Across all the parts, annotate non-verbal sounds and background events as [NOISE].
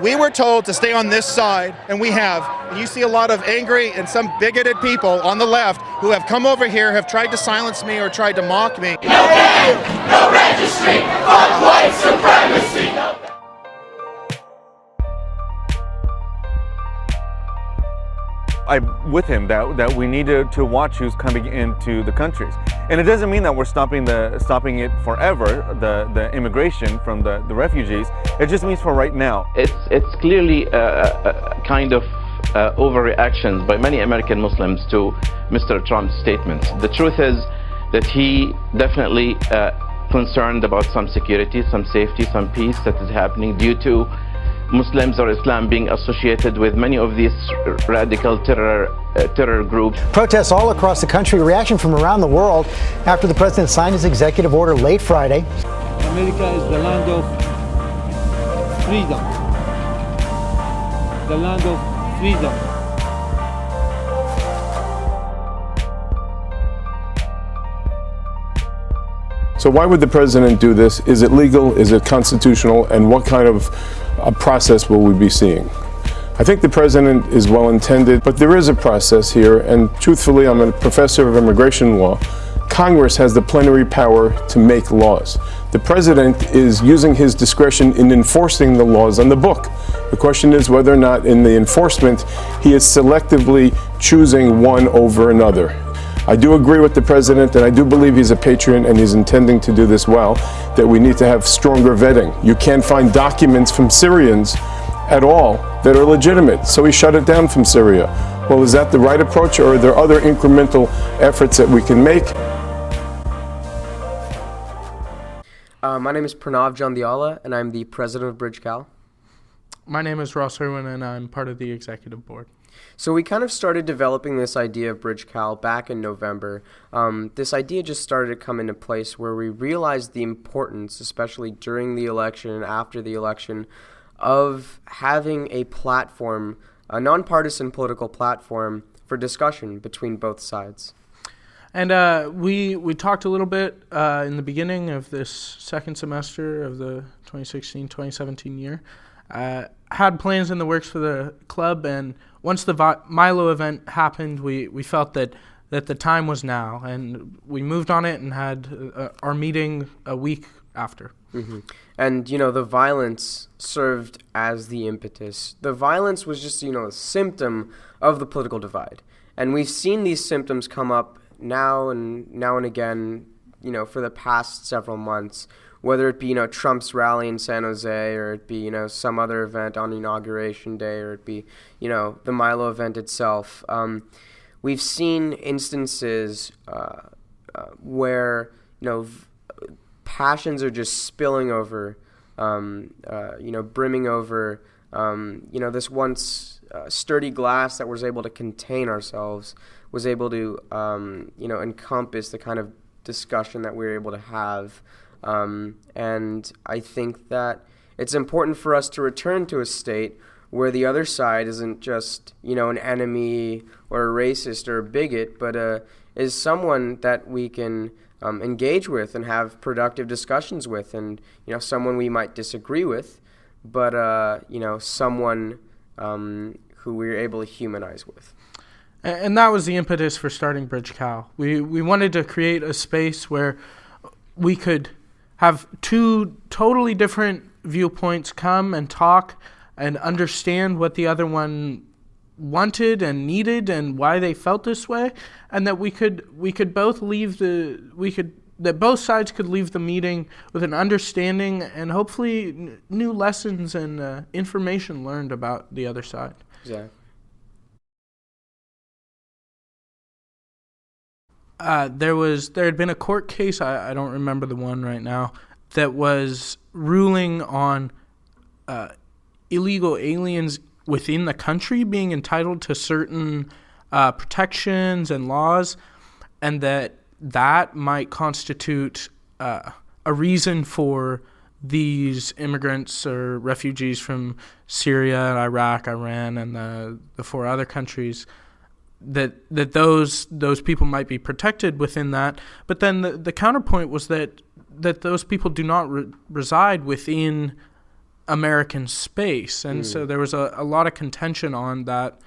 We were told to stay on this side, and we have. And you see a lot of angry and some bigoted people on the left who have come over here, have tried to silence me or tried to mock me. No venue, no registry, fuck white supremacy. No I'm with him that, that we need to, to watch who's coming into the countries. And it doesn't mean that we're stopping the stopping it forever, the, the immigration from the, the refugees. It just means for right now. It's, it's clearly a, a kind of uh, overreactions by many American Muslims to Mr. Trump's statements. The truth is that he definitely uh, concerned about some security, some safety, some peace that is happening due to Muslims or Islam being associated with many of these radical terror uh, terror groups. Protests all across the country, reaction from around the world after the president signed his executive order late Friday. America is the land of freedom. The land of freedom. So why would the president do this? Is it legal? Is it constitutional? And what kind of a process will we be seeing? I think the president is well intended, but there is a process here, and truthfully, I'm a professor of immigration law. Congress has the plenary power to make laws. The president is using his discretion in enforcing the laws on the book. The question is whether or not in the enforcement he is selectively choosing one over another. I do agree with the president, and I do believe he's a patriot and he's intending to do this well, that we need to have stronger vetting. You can't find documents from Syrians at all that are legitimate, so he shut it down from Syria. Well, is that the right approach, or are there other incremental efforts that we can make? Uh, my name is Pranav Jandiala, and I'm the president of BridgeCal. My name is Ross Irwin, and I'm part of the executive board. So we kind of started developing this idea of BridgeCal back in November. Um, this idea just started to come into place where we realized the importance, especially during the election and after the election, of having a platform, a nonpartisan political platform for discussion between both sides. And uh, we we talked a little bit uh, in the beginning of this second semester of the 2016-2017 year. Uh, had plans in the works for the club, and once the Vi- Milo event happened, we, we felt that that the time was now, and we moved on it and had uh, our meeting a week after. Mm-hmm. And you know, the violence served as the impetus. The violence was just you know a symptom of the political divide, and we've seen these symptoms come up now and now and again. You know, for the past several months, whether it be you know Trump's rally in San Jose or it be you know some other event on inauguration day or it be you know the Milo event itself. Um, we've seen instances uh, uh, where you know v- passions are just spilling over, um, uh, you know, brimming over. Um, you know, this once uh, sturdy glass that was able to contain ourselves was able to, um, you know, encompass the kind of discussion that we were able to have. Um, and I think that it's important for us to return to a state where the other side isn't just, you know, an enemy or a racist or a bigot, but uh, is someone that we can um, engage with and have productive discussions with, and you know, someone we might disagree with, but uh, you know, someone um, who we're able to humanize with. And that was the impetus for starting BridgeCal. We we wanted to create a space where we could have two totally different viewpoints come and talk and understand what the other one wanted and needed and why they felt this way and that we could we could both leave the we could that both sides could leave the meeting with an understanding and hopefully n- new lessons and uh, information learned about the other side. Exactly. Uh, there was there had been a court case I, I don't remember the one right now that was ruling on uh, illegal aliens within the country being entitled to certain uh, protections and laws, and that that might constitute uh, a reason for these immigrants or refugees from Syria, and Iraq, Iran, and the, the four other countries that that those those people might be protected within that. But then the, the counterpoint was that that those people do not re- reside within American space, and Mm. so there was a, a lot of contention on that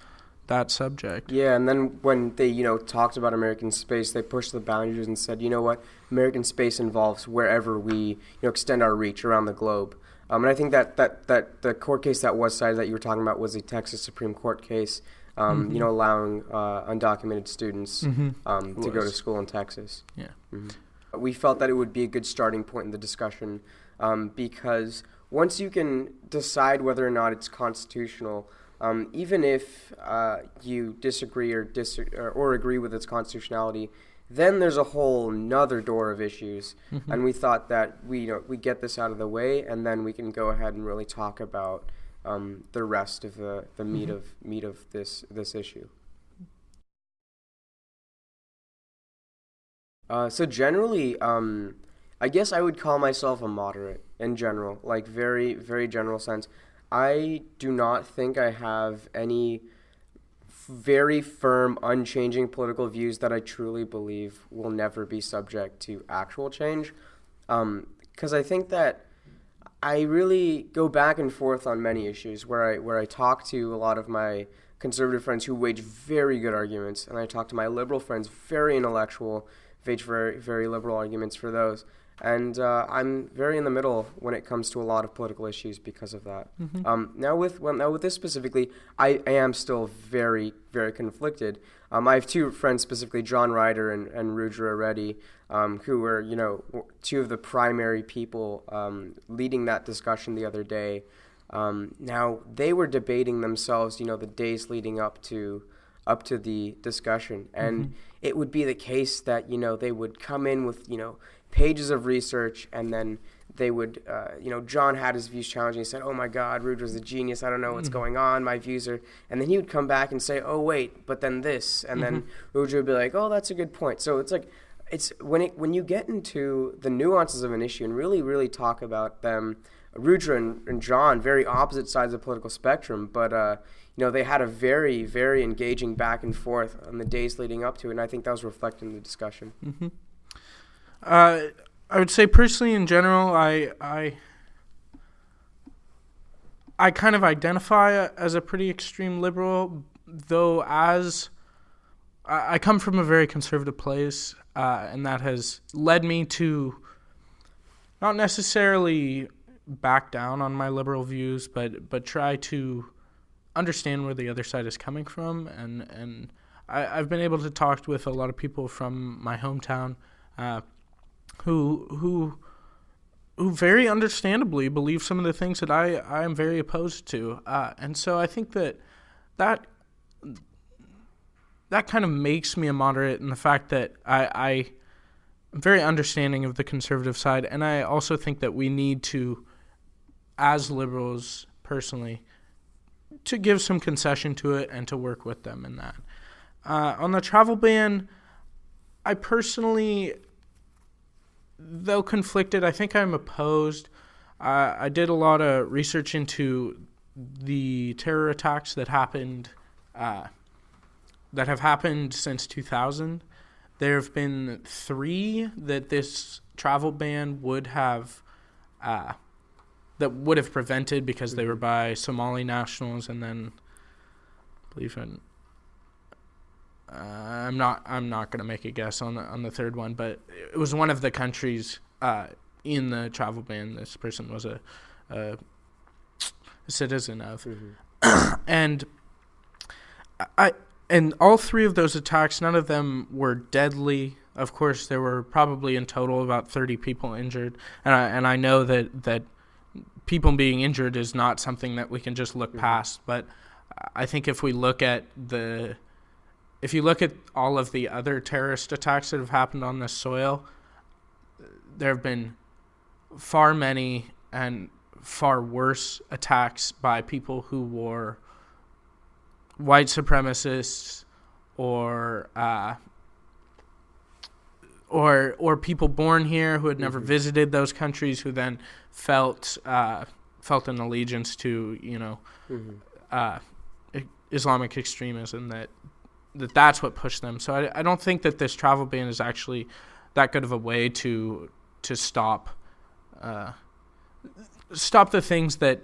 that subject. Yeah, and then when they, you know, talked about American space, they pushed the boundaries and said, you know what, American space involves wherever we, you know, extend our reach around the globe. Um, and I think that, that, that the court case that was cited that you were talking about was the Texas Supreme Court case, um, Mhm. you know, allowing uh, undocumented students Mhm. um, to go to school in Texas. Yeah. Mhm. We felt that it would be a good starting point in the discussion um, because once you can decide whether or not it's constitutional, um, even if uh, you disagree or, dis- or, or agree with its constitutionality, then there's a whole nother door of issues. Mhm. And we thought that we, you know, we get this out of the way, and then we can go ahead and really talk about um, the rest of the, the meat Mhm. of meat of this this issue. Uh, so generally, um, I guess I would call myself a moderate in general, like very, very general sense. I do not think I have any very firm, unchanging political views that I truly believe will never be subject to actual change. Because I think that I really go back and forth on many issues where I where I talk to a lot of my conservative friends who wage very good arguments, and I talk to my liberal friends, very intellectual, wage very very liberal arguments for those. And uh, I'm very in the middle when it comes to a lot of political issues because of that. Mhm. Um, now with well, now with this specifically, I, I am still very very conflicted. Um, I have two friends specifically, John Ryder and, and Rudra Reddy, um, who were you know two of the primary people um, leading that discussion the other day. Um, now they were debating themselves, you know, the days leading up to up to the discussion, and Mhm. it would be the case that you know they would come in with you know pages of research and then they would uh, you know john had his views challenging he said oh my god rudra's a genius i don't know what's Mhm. going on my views are and then he would come back and say oh wait but then this and then rudra would be like oh that's a good point. So it's like it's when it when you get into the nuances of an issue and really really talk about them rudra and, and john very opposite sides of the political spectrum but uh, you know they had a very very engaging back and forth on the days leading up to it and i think that was reflected in the discussion. Hmm Uh, I would say personally, in general, I I I kind of identify as a pretty extreme liberal, though as I come from a very conservative place, uh, and that has led me to not necessarily back down on my liberal views, but but try to understand where the other side is coming from, and and I, I've been able to talk with a lot of people from my hometown, uh, who who who very understandably believe some of the things that I, I am very opposed to, uh, and so I think that that that kind of makes me a moderate in the fact that I, I am very understanding of the conservative side, and I also think that we need to, as liberals personally, to give some concession to it and to work with them in that. Uh, on the travel ban, I personally, though conflicted, I think I'm opposed. Uh, I did a lot of research into the terror attacks that happened, uh, that have happened since 2000. There have been three that this travel ban would have, uh, that would have prevented because they were by Somali nationals, and then, I believe in. Uh, I'm not. I'm not gonna make a guess on the on the third one, but it was one of the countries uh, in the travel ban. This person was a, a citizen of, [CLEARS THROAT] and I and all three of those attacks, none of them were deadly. Of course, there were probably in total about 30 people injured, and I and I know that that people being injured is not something that we can just look past. But I think if we look at the if you look at all of the other terrorist attacks that have happened on this soil, there have been far many and far worse attacks by people who were white supremacists or uh, or or people born here who had never visited those countries who then felt uh, felt an allegiance to you know Mhm. uh, Islamic extremism that that that's what pushed them. So I, I don't think that this travel ban is actually that good of a way to to stop uh, stop the things that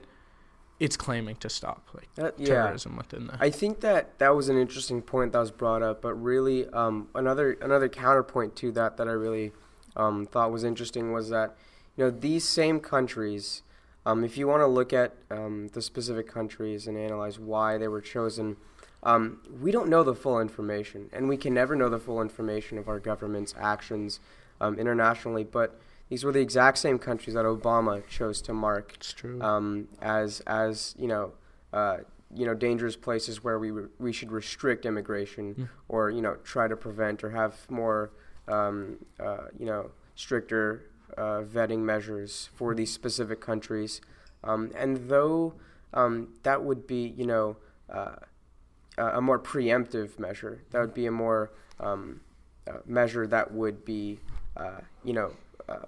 it's claiming to stop, like That- yeah. terrorism within the. I think that that was an interesting point that was brought up, but really, um, another another counterpoint to that that I really um, thought was interesting was that you know these same countries, um, if you want to look at um, the specific countries and analyze why they were chosen, um, we don't know the full information, and we can never know the full information of our government's actions um, internationally. But these were the exact same countries that Obama chose to mark It's true. um, as as you know uh, you know dangerous places where we re- we should restrict immigration or you know try to prevent or have more um, uh, you know stricter uh, vetting measures for these specific countries um, and though um, that would be you know uh, a a more preemptive measure that would be a more um, uh, measure that would be uh, you know uh,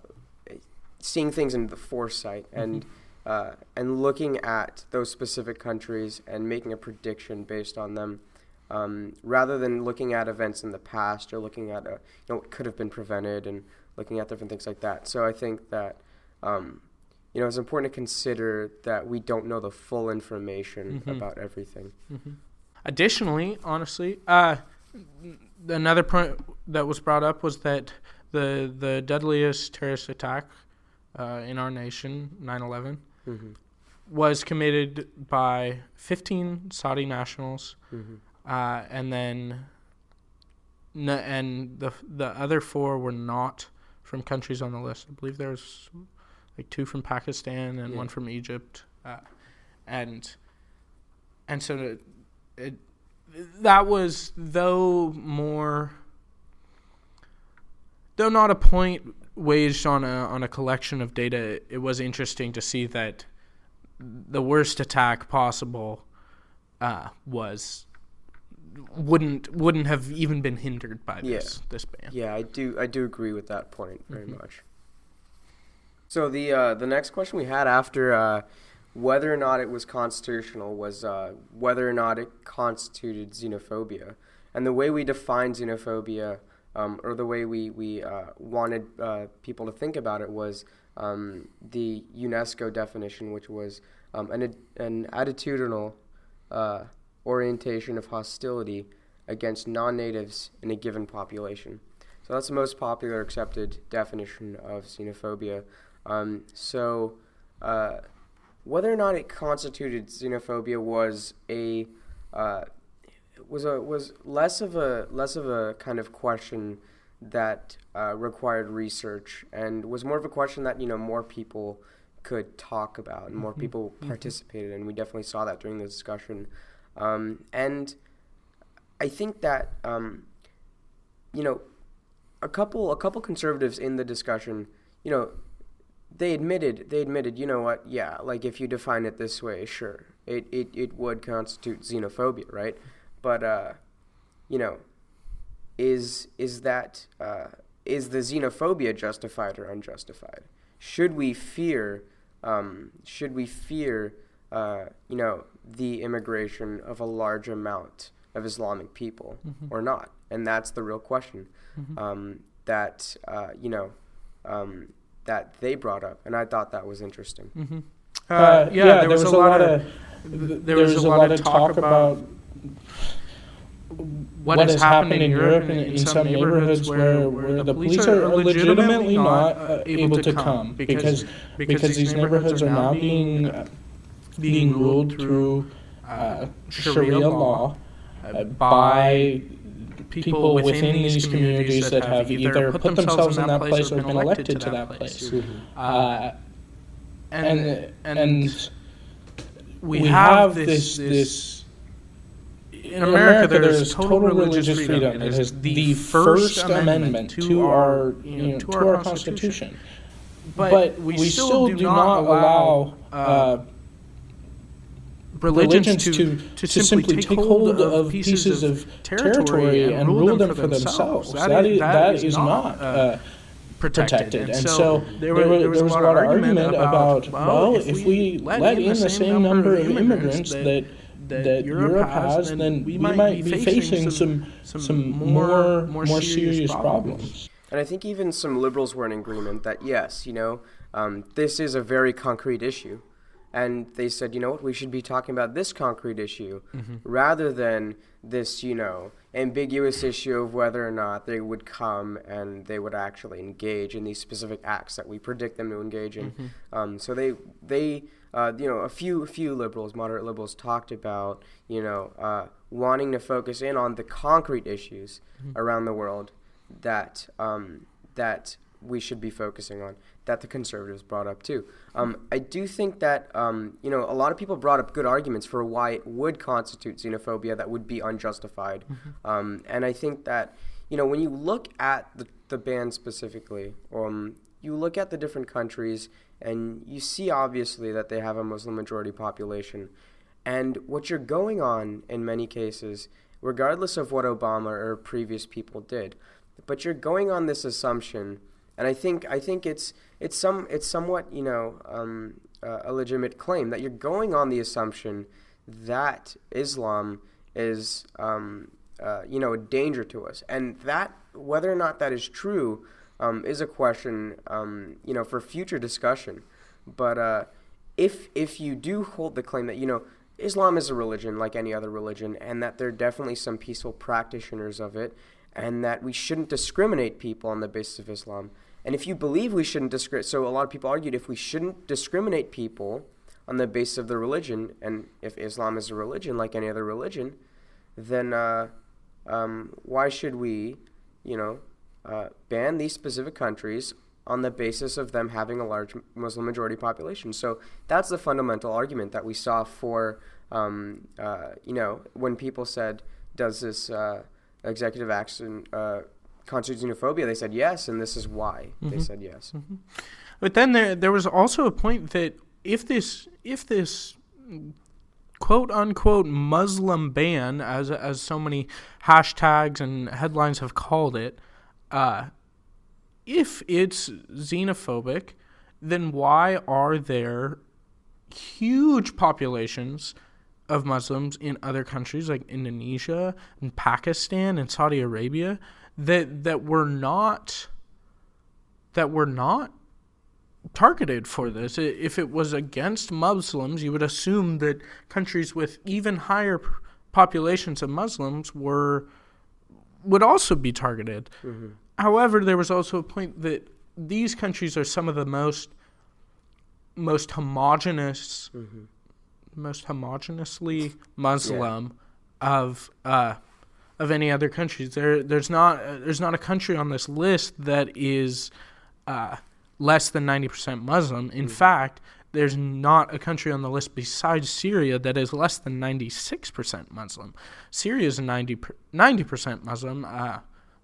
seeing things in the foresight and uh, and looking at those specific countries and making a prediction based on them, um, rather than looking at events in the past or looking at uh you know what could have been prevented and looking at different things like that. So I think that um, you know it's important to consider that we don't know the full information about everything. Additionally, honestly, uh, another point that was brought up was that the the deadliest terrorist attack uh, in our nation, 9/11, was committed by 15 Saudi nationals, uh, and then n- and the the other four were not from countries on the list. I believe there was like two from Pakistan and Yeah. one from Egypt, uh, and and so it, that was though more though not a point waged on a on a collection of data it was interesting to see that the worst attack possible uh, was wouldn't wouldn't have even been hindered by Yeah. this this ban Yeah, I do. I do agree with that point very much. So the uh, the next question we had after uh, whether or not it was constitutional was uh, whether or not it constituted xenophobia, and the way we define xenophobia, um, or the way we we uh, wanted uh, people to think about it was um, the UNESCO definition, which was um, an an attitudinal uh, orientation of hostility against non-natives in a given population. So that's the most popular accepted definition of xenophobia. Um, so uh, whether or not it constituted xenophobia was a uh, was a was less of a less of a kind of question that uh, required research and was more of a question that you know more people could talk about and more people participated and we definitely saw that during the discussion. Um, and I think that um, you know a couple a couple conservatives in the discussion you know they admitted they admitted you know what? Yeah like if you define it this way sure. It it, it would constitute xenophobia right? But uh you know is is that uh, is the xenophobia justified or unjustified? Should we fear um, should we fear uh, you know the immigration of a large amount of Islamic people or not? And that's the real question. Um, that uh, you know um, that they brought up and I thought that was interesting. Uh, yeah, there, was, a lot of there was a lot of talk about what has happened in Europe in, in some neighborhoods where, where the police are legitimately not uh, able to come because because these neighborhoods are now being uh, being ruled through uh, Sharia law uh, by people within these communities that have either put themselves in that place or been elected to that place. Uh, and and we have this this in America, there's total religious freedom. It is the First Amendment to our, you know, to our Constitution. But we still do not allow uh, religions to, to simply take hold of pieces of territory and rule them for themselves. That is, that is not uh, protected. And so there, were, there was a lot of argument about, well, if we let in the same number of immigrants that that Europe has, then we might be facing some some more more serious problems. And I think even some liberals were in agreement that yes, you know, um, this is a very concrete issue. And they said, you know what, we should be talking about this concrete issue rather than this, you know, ambiguous issue of whether or not they would come and they would actually engage in these specific acts that we predict them to engage in. Um, so they, they, uh, you know, a few, a few liberals, moderate liberals, talked about, you know, uh, wanting to focus in on the concrete issues around the world that um, that we should be focusing on that the conservatives brought up too. Um, I do think that um, you know a lot of people brought up good arguments for why it would constitute xenophobia that would be unjustified, um, and I think that you know when you look at the, the ban specifically, um, you look at the different countries and you see obviously that they have a Muslim majority population, and what you're going on in many cases, regardless of what Obama or previous people did, but you're going on this assumption, and I think I think it's it's some it's somewhat you know um, uh, a legitimate claim that you're going on the assumption that Islam is um, uh, you know a danger to us, and that whether or not that is true um, is a question um, you know for future discussion. But uh, if if you do hold the claim that you know Islam is a religion like any other religion, and that there are definitely some peaceful practitioners of it, and that we shouldn't discriminate people on the basis of Islam. And if you believe we shouldn't discriminate, so a lot of people argued if we shouldn't discriminate people on the basis of their religion, and if Islam is a religion like any other religion, then uh, um, why should we, you know, uh, ban these specific countries on the basis of them having a large Muslim majority population? So that's the fundamental argument that we saw for, um, uh, you know, when people said, does this uh, executive action uh, constitute xenophobia? They said yes, and this is why they said yes. But then there there was also a point that if this if this quote unquote Muslim ban, as as so many hashtags and headlines have called it, uh, if it's xenophobic, then why are there huge populations of Muslims in other countries like Indonesia and Pakistan and Saudi Arabia that that were not that were not targeted for this. If it was against Muslims, you would assume that countries with even higher populations of Muslims were would also be targeted. Mm-hmm. However, there was also a point that these countries are some of the most most homogenous mm-hmm. Most homogeneously Muslim of uh, of any other countries. There, there's not there's not a country on this list that is uh, less than ninety percent Muslim. In fact, there's not a country on the list besides Syria that is less than ninety six percent Muslim. Syria is 90 percent Muslim. Uh,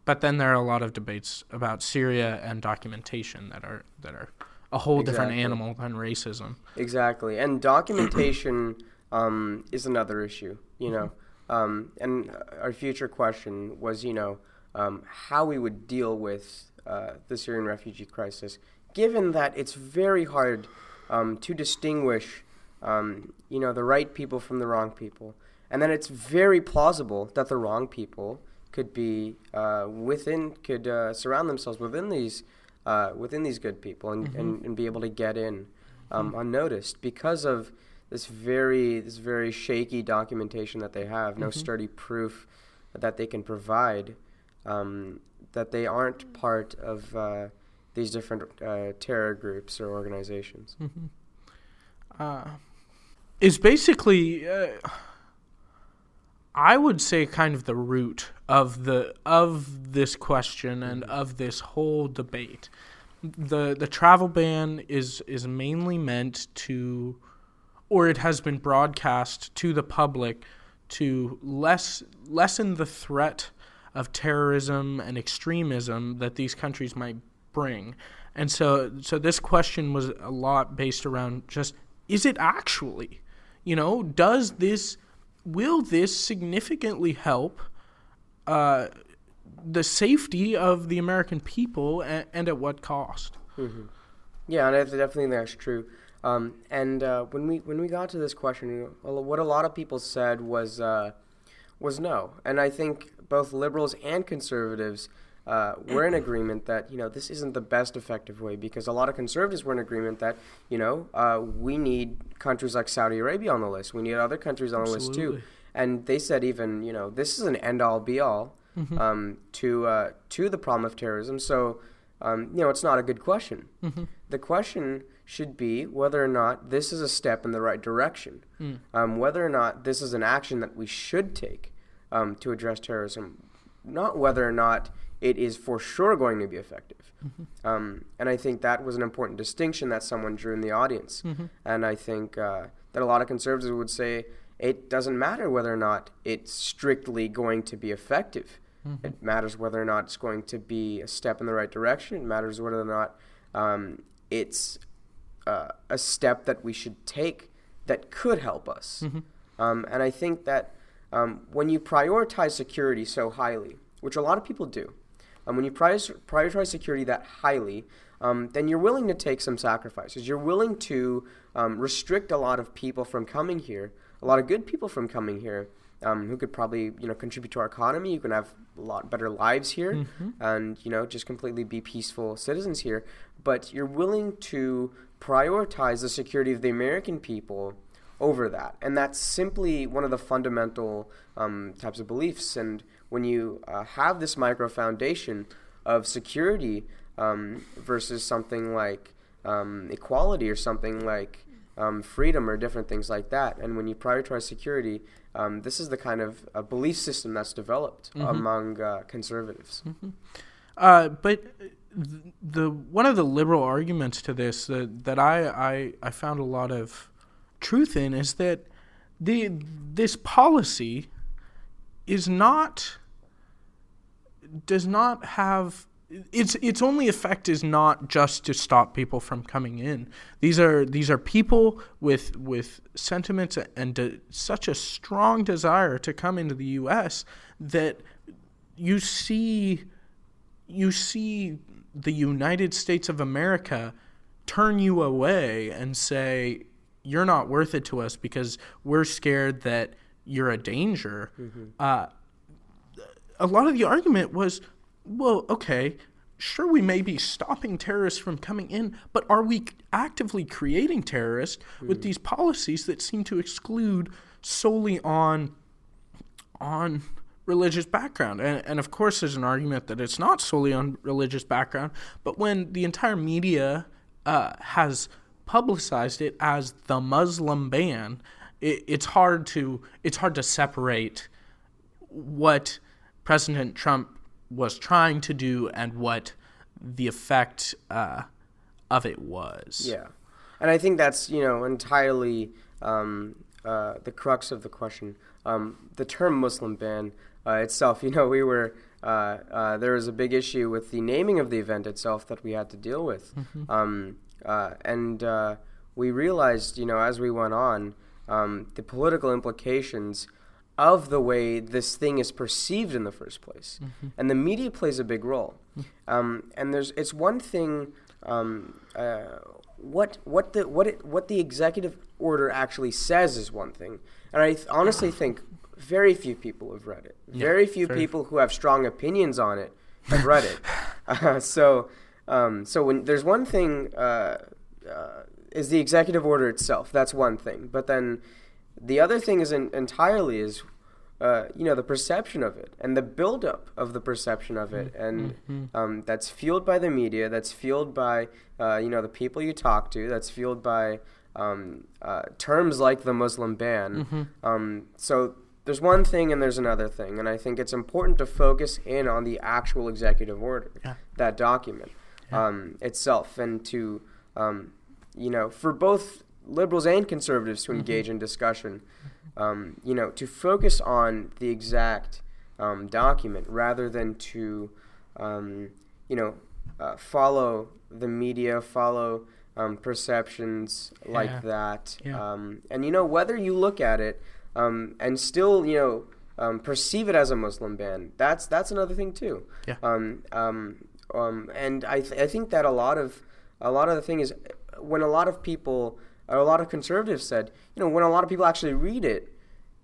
but then there are a lot of debates about Syria and documentation that are that are a whole different animal than racism. Exactly, and documentation um, is another issue. You know, um, and our future question was, you know, um, how we would deal with uh, the Syrian refugee crisis, given that it's very hard um, to distinguish, um, you know, the right people from the wrong people, and then it's very plausible that the wrong people could be uh, within, could uh, surround themselves within these. Uh, within these good people and, and, and be able to get in um, unnoticed because of this very this very shaky documentation that they have, no sturdy proof that they can provide um, that they aren't part of uh, these different uh, terror groups or organizations. uh, is basically uh, I would say kind of the root of the of this question and mm. of this whole debate. The the travel ban is is mainly meant to or it has been broadcast to the public to less lessen the threat of terrorism and extremism that these countries might bring. And so so this question was a lot based around just is it actually? You know, does this will this significantly help uh, the safety of the American people and, and at what cost? Yeah, and I definitely think that's true. Um, and uh, when we when we got to this question, what a lot of people said was uh, was no. And I think both liberals and conservatives uh, were in agreement that you know this isn't the best effective way because a lot of conservatives were in agreement that you know uh, we need countries like Saudi Arabia on the list. We need other countries on the list too. And they said even you know this is an end all be all Mm-hmm. um, to uh, to the problem of terrorism. So um, you know it's not a good question. Mm-hmm. The question should be whether or not this is a step in the right direction, Mm. um, whether or not this is an action that we should take um, to address terrorism, not whether or not it is for sure going to be effective. Mm-hmm. Um, and I think that was an important distinction that someone drew in the audience. Mm-hmm. And I think uh, that a lot of conservatives would say it doesn't matter whether or not it's strictly going to be effective. Mm-hmm. It matters whether or not it's going to be a step in the right direction. It matters whether or not um, it's uh, a step that we should take that could help us. Um, and I think that um, when you prioritize security so highly, which a lot of people do, um, when you prioritize, security that highly, um, then you're willing to take some sacrifices. You're willing to um, restrict a lot of people from coming here, a lot of good people from coming here, um, who could probably you know contribute to our economy. You can have a lot better lives here, and you know just completely be peaceful citizens here. But you're willing to prioritize the security of the American people over that. And that's simply one of the fundamental um, types of beliefs. And when you uh, have this micro foundation of security um, versus something like um, equality or something like um, freedom or different things like that, and when you prioritize security, um, this is the kind of uh, belief system that's developed among uh, conservatives. Uh, but th- the one of the liberal arguments to this that that I, I I found a lot of truth in is that the this policy is not does not have its its only effect is not just to stop people from coming in. These are these are people with with sentiments and de- such a strong desire to come into the U.S. that you see you see the United States of America turn you away and say you're not worth it to us because we're scared that you're a danger. Uh, a lot of the argument was, well, okay, sure, we may be stopping terrorists from coming in, but are we actively creating terrorists with these policies that seem to exclude solely on on religious background? And, and of course, there's an argument that it's not solely on religious background, but when the entire media uh, has publicized it as the Muslim ban, it, it's hard to it's hard to separate what President Trump was trying to do and what the effect uh, of it was. Yeah, and I think that's you know entirely um, uh, the crux of the question. Um, the term Muslim ban uh, itself, [LAUGHS] you know, we were uh, uh, there was a big issue with the naming of the event itself that we had to deal with, um, uh, and uh, we realized, you know, as we went on, um, the political implications of the way this thing is perceived in the first place, and the media plays a big role. Um, and there's it's one thing um, uh, what what the what it what the executive order actually says is one thing, and I th- honestly think very few people have read it. very few very people who have strong opinions on it have read it. [LAUGHS] Uh, so um, so when there's one thing uh, uh, is the executive order itself. That's one thing, but then the other thing is in, entirely is uh, you know the perception of it and the buildup of the perception of it, and um, that's fueled by the media. That's fueled by uh, you know the people you talk to. That's fueled by um, uh, terms like the Muslim ban. Um, so there's one thing and there's another thing, and I think it's important to focus in on the actual executive order, that document um, itself, and to um, you know for both liberals and conservatives to engage in discussion um, you know, to focus on the exact um, document rather than to, um, you know, uh, follow the media, follow um, perceptions Yeah. like that. Yeah. Um, and, you know, whether you look at it um, and still, you know, um, perceive it as a Muslim ban, that's, that's another thing too. Yeah. Um, um, um, and I, th- I think that a lot of, a lot of the thing is when a lot of people, a lot of conservatives said, you know, when a lot of people actually read it,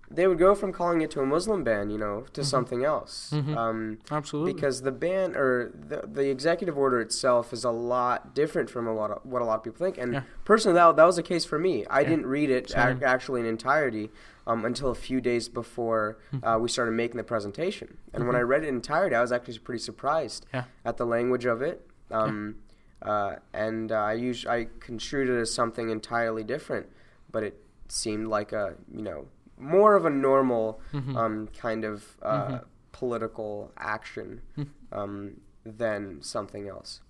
they would go from calling it to a Muslim ban, you know, to something else. Mhm. Um, Absolutely. Because the ban or the, the executive order itself is a lot different from a lot of what a lot of people think. And Yeah. personally, that, that was the case for me. I Yeah. didn't read it ac- actually in entirety um, until a few days before uh, we started making the presentation. And when I Mhm. read it in entirety, I was actually pretty surprised Yeah. at the language of it. Um, uh, and uh, I us- I construed it as something entirely different, but it seemed like a you know more of a normal Mhm. um, kind of uh, Mhm. political action Mhm. um, than something else.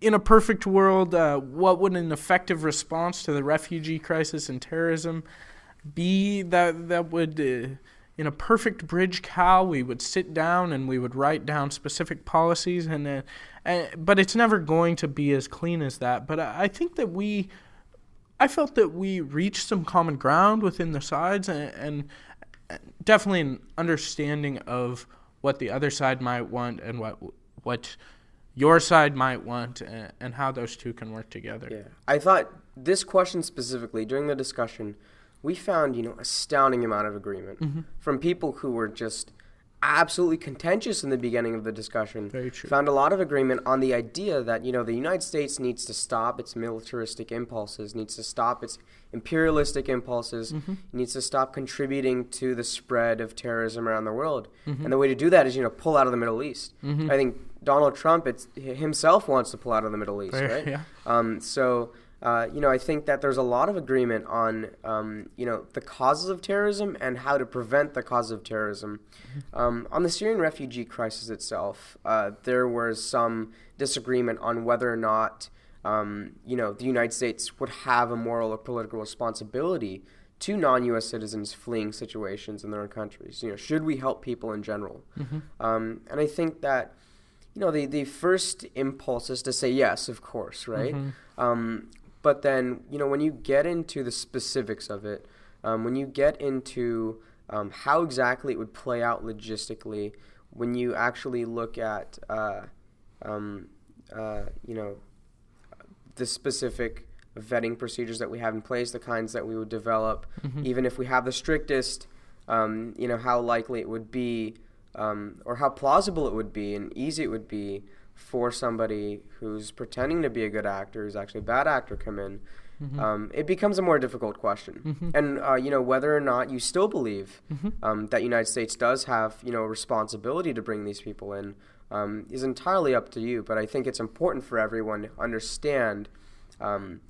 in a perfect world, uh, what would an effective response to the refugee crisis and terrorism be? That that would, uh, in a perfect BridgeCal, we would sit down and we would write down specific policies, and, uh, and but it's never going to be as clean as that. But I, think that we, I felt that we reached some common ground within the sides, and, and definitely an understanding of what the other side might want and what what your side might want and, and how those two can work together. Yeah, I thought this question specifically during the discussion, we found you know astounding amount of agreement Mhm. from people who were just absolutely contentious in the beginning of the discussion. Very true. Found a lot of agreement on the idea that you know the United States needs to stop its militaristic impulses, needs to stop its imperialistic impulses, Mhm. needs to stop contributing to the spread of terrorism around the world. Mhm. And the way to do that is you know pull out of the Middle East. Mhm. I think Donald Trump it's himself wants to pull out of the Middle East, right? yeah. Um, so, uh, you know, I think that there's a lot of agreement on, um, you know, the causes of terrorism and how to prevent the causes of terrorism. Um, on the Syrian refugee crisis itself, uh, there was some disagreement on whether or not, um, you know, the United States would have a moral or political responsibility to non-U.S. citizens fleeing situations in their own countries. You know, should we help people in general? Mhm. Um, and I think that you know, the, the first impulse is to say yes, of course, right? Mhm. Um, but then, you know, when you get into the specifics of it, um, when you get into um, how exactly it would play out logistically, when you actually look at, uh, um, uh, you know, the specific vetting procedures that we have in place, the kinds that we would develop, Mhm. even if we have the strictest, um, you know, how likely it would be, um, or how plausible it would be and easy it would be for somebody who's pretending to be a good actor, who's actually a bad actor, come in. Mhm. Um, it becomes a more difficult question, Mhm. and uh, you know whether or not you still believe Mhm. um, that United States does have you know a responsibility to bring these people in um, is entirely up to you. But I think it's important for everyone to understand um,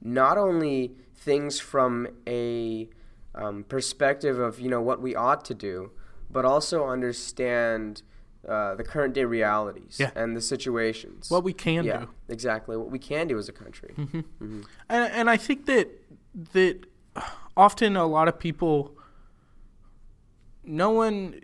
not only things from a um, perspective of you know what we ought to do, but also understand uh, the current day realities Yeah. and the situations. What we can yeah, do. exactly what we can do as a country. Mhm. Mhm. And, and I think that that often a lot of people, no one,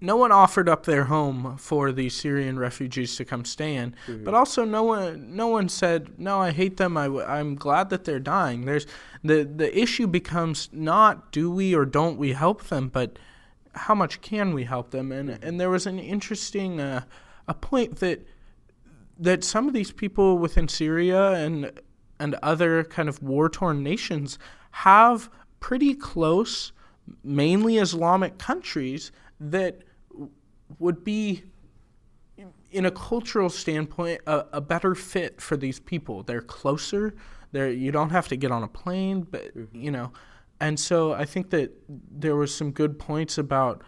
no one offered up their home for these Syrian refugees to come stay in, Mhm. but also no one, no one said, "No, I hate them. I, am glad that they're dying." There's the the issue becomes not do we or don't we help them, but how much can we help them? And and there was an interesting uh, a point that that some of these people within Syria and and other kind of war torn nations have pretty close, mainly Islamic countries that w- would be, in a cultural standpoint, a, a better fit for these people. They're closer. They're you don't have to get on a plane, but you know, and so I think that there was some good points about,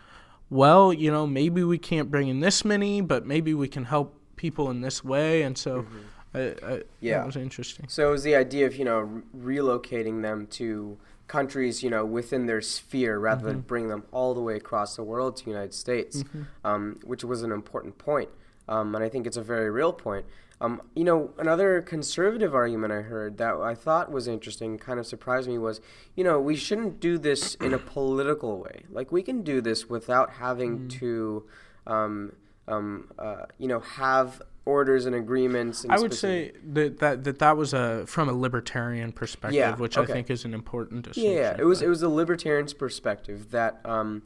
well, you know, maybe we can't bring in this many, but maybe we can help people in this way, and so. I, I, Yeah. that was interesting. So it was the idea of you know re- relocating them to countries you know within their sphere rather than Mhm. bring them all the way across the world to the United States, Mhm. um, which was an important point, um, and I think it's a very real point. Um, you know, another conservative argument I heard that I thought was interesting, kind of surprised me, was you know we shouldn't do this in a political way. Like we can do this without having to, um, um, uh, you know, have orders and agreements. And I would specific- say that, that that that was a from a libertarian perspective, Yeah, which okay. I think is an important distinction. Yeah, it was but- it was a libertarian's perspective that um,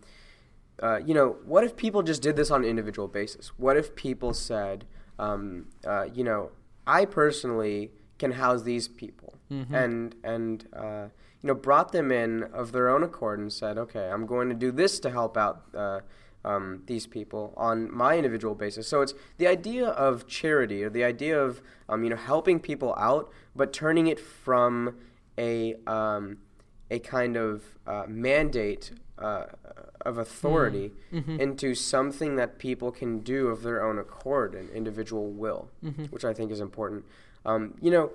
uh, you know, what if people just did this on an individual basis? What if people said, um, uh, you know, I personally can house these people, and and uh, you know brought them in of their own accord and said, okay, I'm going to do this to help out. Uh, um, these people on my individual basis. So it's the idea of charity or the idea of um, you know helping people out, but turning it from a um, a kind of uh, mandate uh, of authority into something that people can do of their own accord and individual will, which I think is important. Um, you know,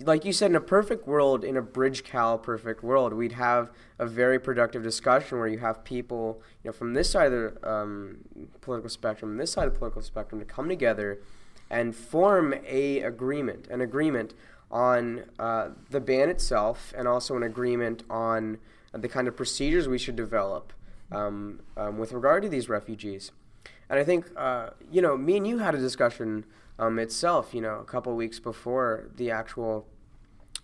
like you said, in a perfect world, in a BridgeCal perfect world, we'd have a very productive discussion where you have people, you know, from this side of the um, political spectrum, this side of the political spectrum, to come together and form a agreement, an agreement on uh, the ban itself, and also an agreement on the kind of procedures we should develop um, um, with regard to these refugees. And I think, uh, you know, me and you had a discussion um, itself, you know, a couple weeks before the actual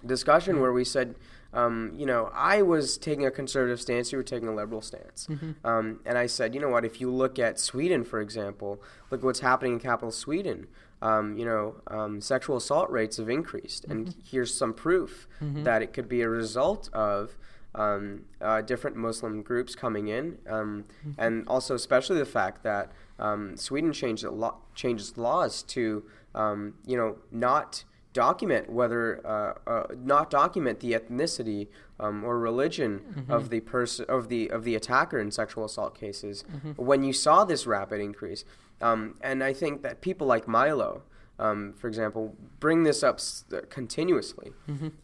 discussion where we said, um, you know, I was taking a conservative stance, you were taking a liberal stance. Um, and I said, you know what, if you look at Sweden, for example, look what's happening in capital Sweden. Um, you know, um, sexual assault rates have increased. And here's some proof that it could be a result of um, uh, different Muslim groups coming in, um, and also especially the fact that um, Sweden changed lo- changes laws to um, you know not document whether uh, uh, not document the ethnicity um, or religion of the person of the of the attacker in sexual assault cases. When you saw this rapid increase, um, and I think that people like Milo. Um, for example, bring this up s- continuously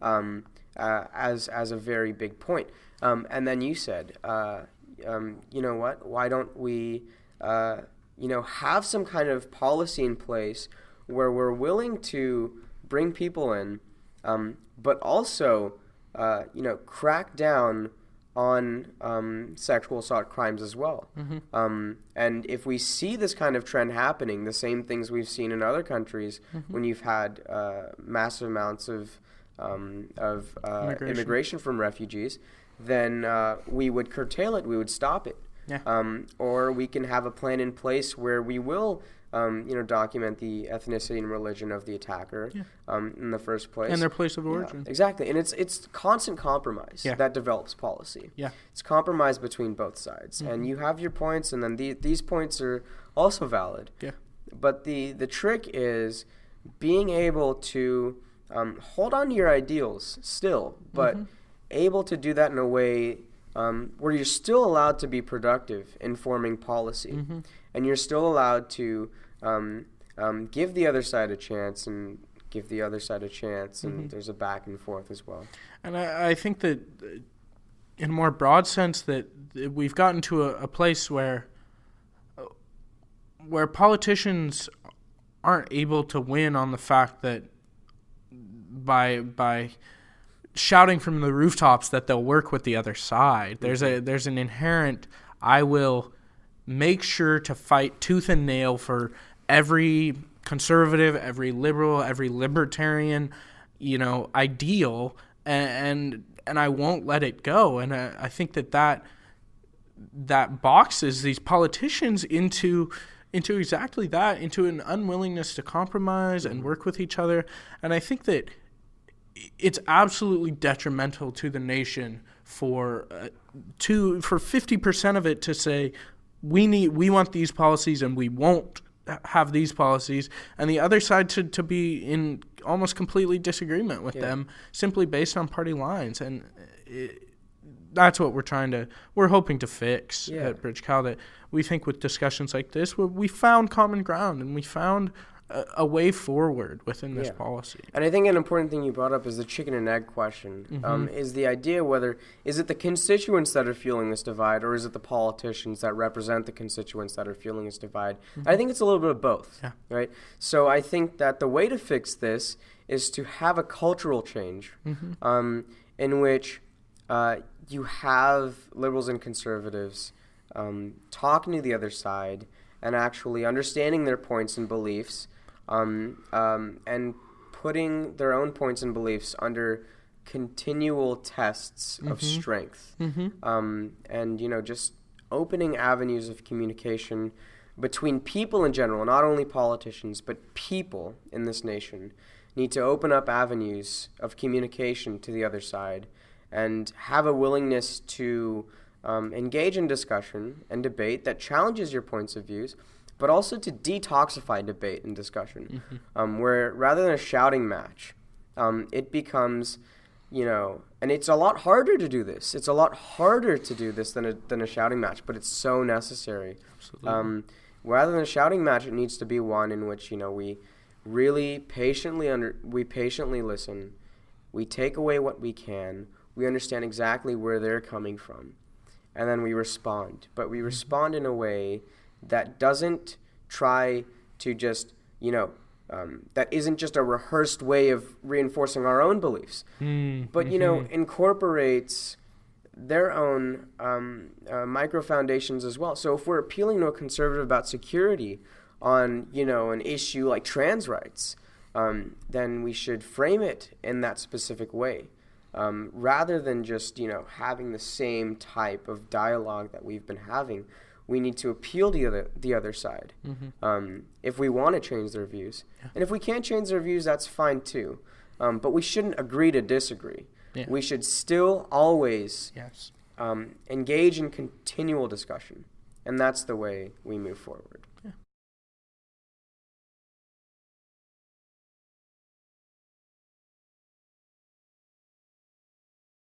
um, uh, as as a very big point. Um, and then you said, uh, um, you know what? Why don't we, uh, you know, have some kind of policy in place where we're willing to bring people in, um, but also, uh, you know, crack down on um, sexual assault crimes as well. Um, and if we see this kind of trend happening, the same things we've seen in other countries when you've had uh, massive amounts of um, of uh, Immigration. immigration. from refugees, then uh, we would curtail it. We would stop it. Yeah. Um, or we can have a plan in place where we will, um, you know, document the ethnicity and religion of the attacker yeah. um, in the first place And their place of Yeah, origin. exactly, and it's it's constant compromise Yeah. that develops policy. Yeah. It's compromise between both sides, and you have your points, and then the, these points are also valid. Yeah. But the the trick is being able to um, hold on to your ideals still, but able to do that in a way um, where you're still allowed to be productive in forming policy, and you're still allowed to um, um, give the other side a chance and give the other side a chance, and there's a back and forth as well. And I, I think that, uh, in a more broad sense, that that we've gotten to a, a place where uh, where politicians aren't able to win on the fact that by by shouting from the rooftops that they'll work with the other side. There's a mm-hmm. there's an inherent I will make sure to fight tooth and nail for every conservative, every liberal, every libertarian, you know, ideal, and and, and I won't let it go. And I, I think that that that boxes these politicians into into exactly that, into an unwillingness to compromise and work with each other. And I think that it's absolutely detrimental to the nation for uh, to for 50% of it to say we need we want these policies and we won't have these policies. And the other side to, to be in almost completely disagreement with them simply based on party lines. And it, that's what we're trying to we're hoping to fix Yeah. at BridgeCal that we think with discussions like this we found common ground and we found a, a way forward within this Yeah. policy And I think an important thing you brought up is the chicken and egg question. Um, is the idea whether is it the constituents that are fueling this divide, or is it the politicians that represent the constituents that are fueling this divide? I think it's a little bit of both. Yeah. Right. So I think that the way to fix this is to have a cultural change, um, in which uh, you have liberals and conservatives um, talking to the other side and actually understanding their points and beliefs um, um, and putting their own points and beliefs under continual tests of strength. Um, and you know just opening avenues of communication between people in general not only politicians but people in this nation need to open up avenues of communication to the other side and have a willingness to um, engage in discussion and debate that challenges your points of views, but also to detoxify debate and discussion, um, where rather than a shouting match, um, it becomes, you know, and it's a lot harder to do this. It's a lot harder to do this than a, than a shouting match, but it's so necessary. Um, rather than a shouting match, it needs to be one in which you know we really patiently under we patiently listen, we take away what we can, we understand exactly where they're coming from, and then we respond. But we respond in a way that doesn't try to just you know um, that isn't just a rehearsed way of reinforcing our own beliefs, but you know incorporates their own um, uh, micro foundations as well. So if we're appealing to a conservative about security on you know an issue like trans rights, um, then we should frame it in that specific way. Um, rather than just you know having the same type of dialogue that we've been having, we need to appeal to the other, the other side um, if we want to change their views. And if we can't change their views, that's fine too. Um, but we shouldn't agree to disagree. Yeah. We should still always Yes. um, engage in continual discussion, and that's the way we move forward.